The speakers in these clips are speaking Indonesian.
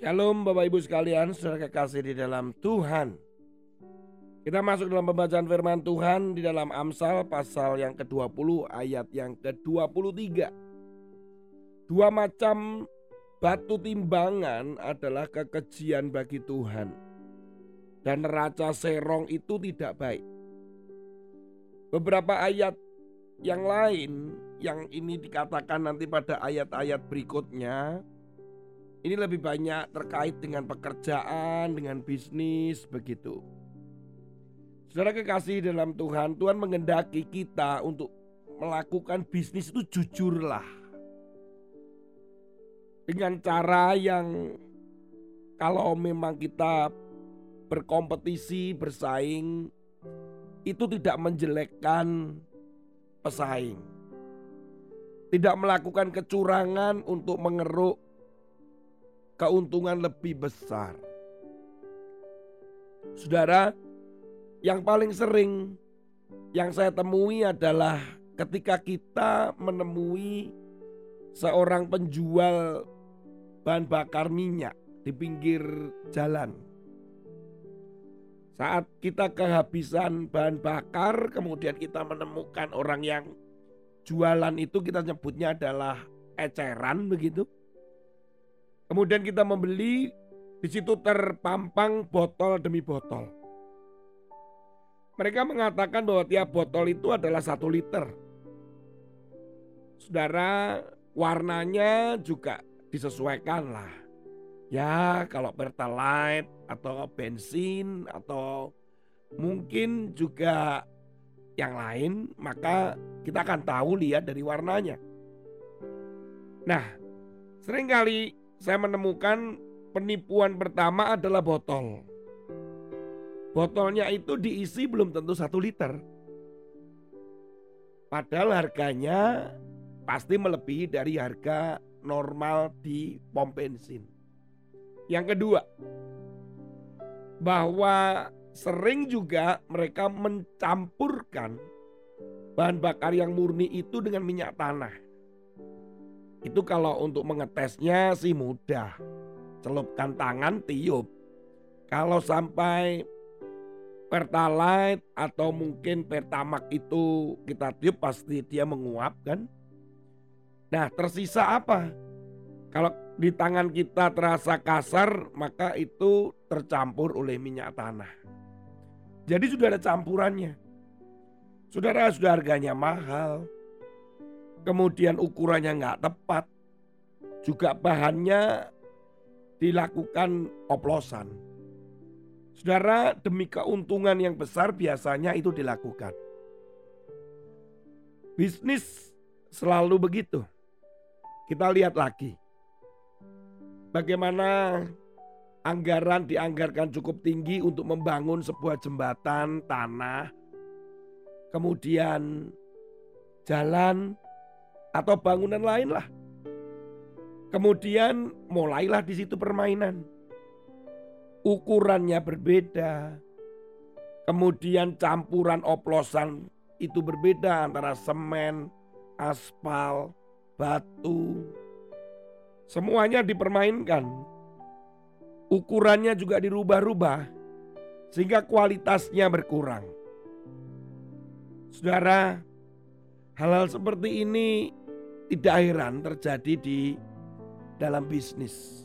Shalom Bapak Ibu sekalian, saudara kekasih di dalam Tuhan. Kita masuk dalam pembacaan firman Tuhan di dalam Amsal pasal yang ke-20 ayat yang ke-23. Dua macam batu timbangan adalah kekejian bagi Tuhan. Dan neraca serong itu tidak baik. Beberapa ayat yang lain yang ini dikatakan nanti pada ayat-ayat berikutnya ini lebih banyak terkait dengan pekerjaan, dengan bisnis, begitu. Saudara kekasih dalam Tuhan, Tuhan mengendaki kita untuk melakukan bisnis itu jujurlah. Dengan cara yang kalau memang kita berkompetisi, bersaing, itu tidak menjelekkan pesaing. Tidak melakukan kecurangan untuk mengeruk keuntungan lebih besar. Saudara, yang paling sering yang saya temui adalah ketika kita menemui seorang penjual bahan bakar minyak di pinggir jalan. Saat kita kehabisan bahan bakar, kemudian kita menemukan orang yang jualan itu kita nyebutnya adalah eceran begitu. Kemudian kita membeli, di situ terpampang botol demi botol. Mereka mengatakan bahwa tiap botol itu adalah satu liter. Saudara, warnanya juga disesuaikan lah. Ya, kalau pertalite atau bensin atau mungkin juga yang lain, maka kita akan tahu lihat dari warnanya. Nah, sering kali saya menemukan penipuan pertama adalah botol. Botolnya itu diisi belum tentu satu liter. Padahal harganya pasti melebihi dari harga normal di pom bensin. Yang kedua, bahwa sering juga mereka mencampurkan bahan bakar yang murni itu dengan minyak tanah. Itu kalau untuk mengetesnya sih mudah. Celupkan tangan tiup. Kalau sampai Pertalite atau mungkin Pertamak itu kita tiup pasti dia menguap kan. Nah tersisa apa? Kalau di tangan kita terasa kasar maka itu tercampur oleh minyak tanah. Jadi sudah ada campurannya. Saudara sudah harganya mahal, kemudian ukurannya nggak tepat, juga bahannya dilakukan oplosan. Saudara, demi keuntungan yang besar biasanya itu dilakukan. Bisnis selalu begitu. Kita lihat lagi. Bagaimana anggaran dianggarkan cukup tinggi untuk membangun sebuah jembatan tanah. Kemudian jalan atau bangunan lain lah. Kemudian mulailah di situ permainan. Ukurannya berbeda. Kemudian campuran oplosan itu berbeda antara semen, aspal, batu. Semuanya dipermainkan. Ukurannya juga dirubah-rubah sehingga kualitasnya berkurang. Saudara, hal-hal seperti ini tidak heran terjadi di dalam bisnis.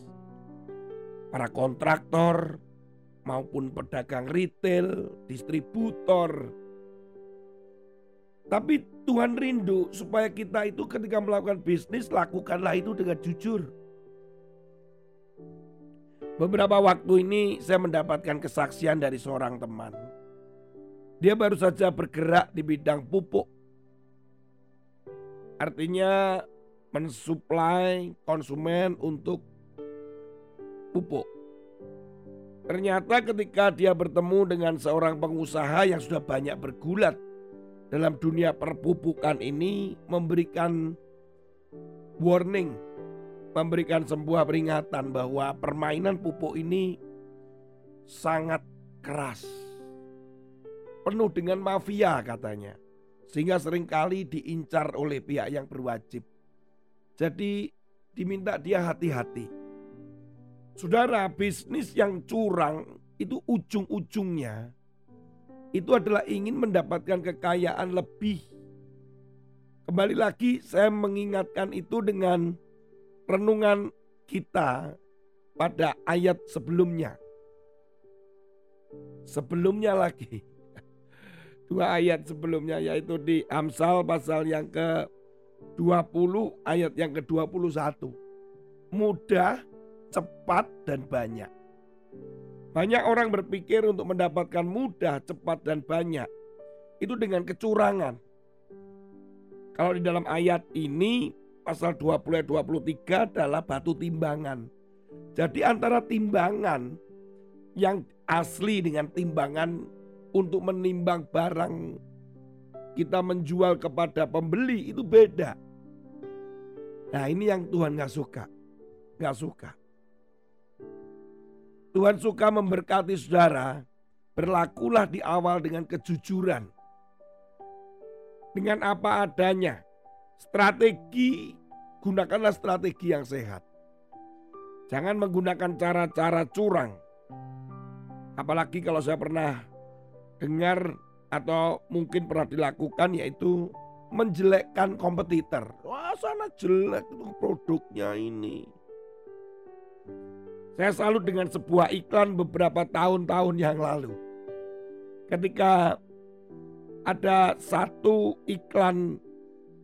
Para kontraktor maupun pedagang retail, distributor. Tapi Tuhan rindu supaya kita itu ketika melakukan bisnis lakukanlah itu dengan jujur. Beberapa waktu ini saya mendapatkan kesaksian dari seorang teman. Dia baru saja bergerak di bidang pupuk Artinya mensuplai konsumen untuk pupuk. Ternyata ketika dia bertemu dengan seorang pengusaha yang sudah banyak bergulat dalam dunia perpupukan ini memberikan warning, memberikan sebuah peringatan bahwa permainan pupuk ini sangat keras. Penuh dengan mafia katanya. Sehingga sering kali diincar oleh pihak yang berwajib. Jadi diminta dia hati-hati. Saudara, bisnis yang curang itu ujung-ujungnya itu adalah ingin mendapatkan kekayaan lebih. Kembali lagi saya mengingatkan itu dengan renungan kita pada ayat sebelumnya. Sebelumnya lagi. Dua ayat sebelumnya yaitu di Amsal pasal yang ke 20 ayat yang ke-21. Mudah, cepat dan banyak. Banyak orang berpikir untuk mendapatkan mudah, cepat, dan banyak. Itu dengan kecurangan. Kalau di dalam ayat ini, pasal 20 ayat 23 adalah batu timbangan. Jadi antara timbangan yang asli dengan timbangan untuk menimbang barang kita menjual kepada pembeli itu beda. Nah ini yang Tuhan gak suka. Gak suka. Tuhan suka memberkati saudara, berlakulah di awal dengan kejujuran. Dengan apa adanya. Strategi, gunakanlah strategi yang sehat. Jangan menggunakan cara-cara curang. Apalagi kalau saya pernah dengar atau mungkin pernah dilakukan yaitu menjelekkan kompetitor. Wah sana jelek produknya ini. Saya salut dengan sebuah iklan beberapa tahun-tahun yang lalu. Ketika ada satu iklan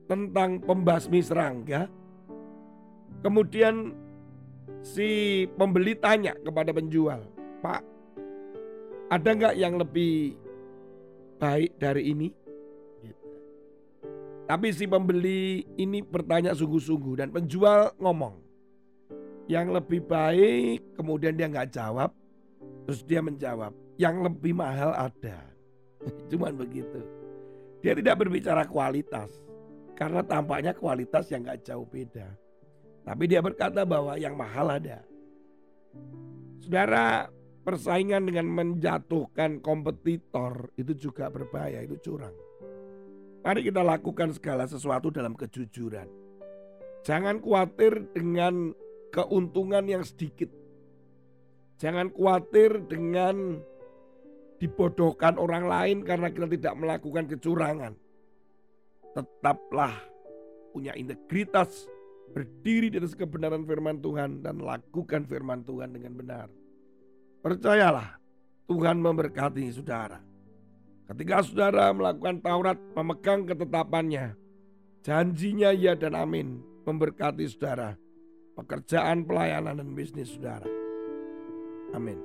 tentang pembasmi serangga, kemudian si pembeli tanya kepada penjual, Pak, ada nggak yang lebih baik dari ini? Tapi si pembeli ini bertanya sungguh-sungguh dan penjual ngomong, yang lebih baik kemudian dia nggak jawab terus dia menjawab yang lebih mahal ada. Cuman begitu. Dia tidak berbicara kualitas karena tampaknya kualitas yang nggak jauh beda. Tapi dia berkata bahwa yang mahal ada. Saudara persaingan dengan menjatuhkan kompetitor itu juga berbahaya itu curang mari kita lakukan segala sesuatu dalam kejujuran jangan khawatir dengan keuntungan yang sedikit. Jangan khawatir dengan dibodohkan orang lain karena kita tidak melakukan kecurangan. Tetaplah punya integritas, berdiri di atas kebenaran firman Tuhan dan lakukan firman Tuhan dengan benar. Percayalah, Tuhan memberkati saudara. Ketika saudara melakukan Taurat, memegang ketetapannya, janjinya ya dan amin memberkati saudara pekerjaan, pelayanan, dan bisnis saudara. Amin.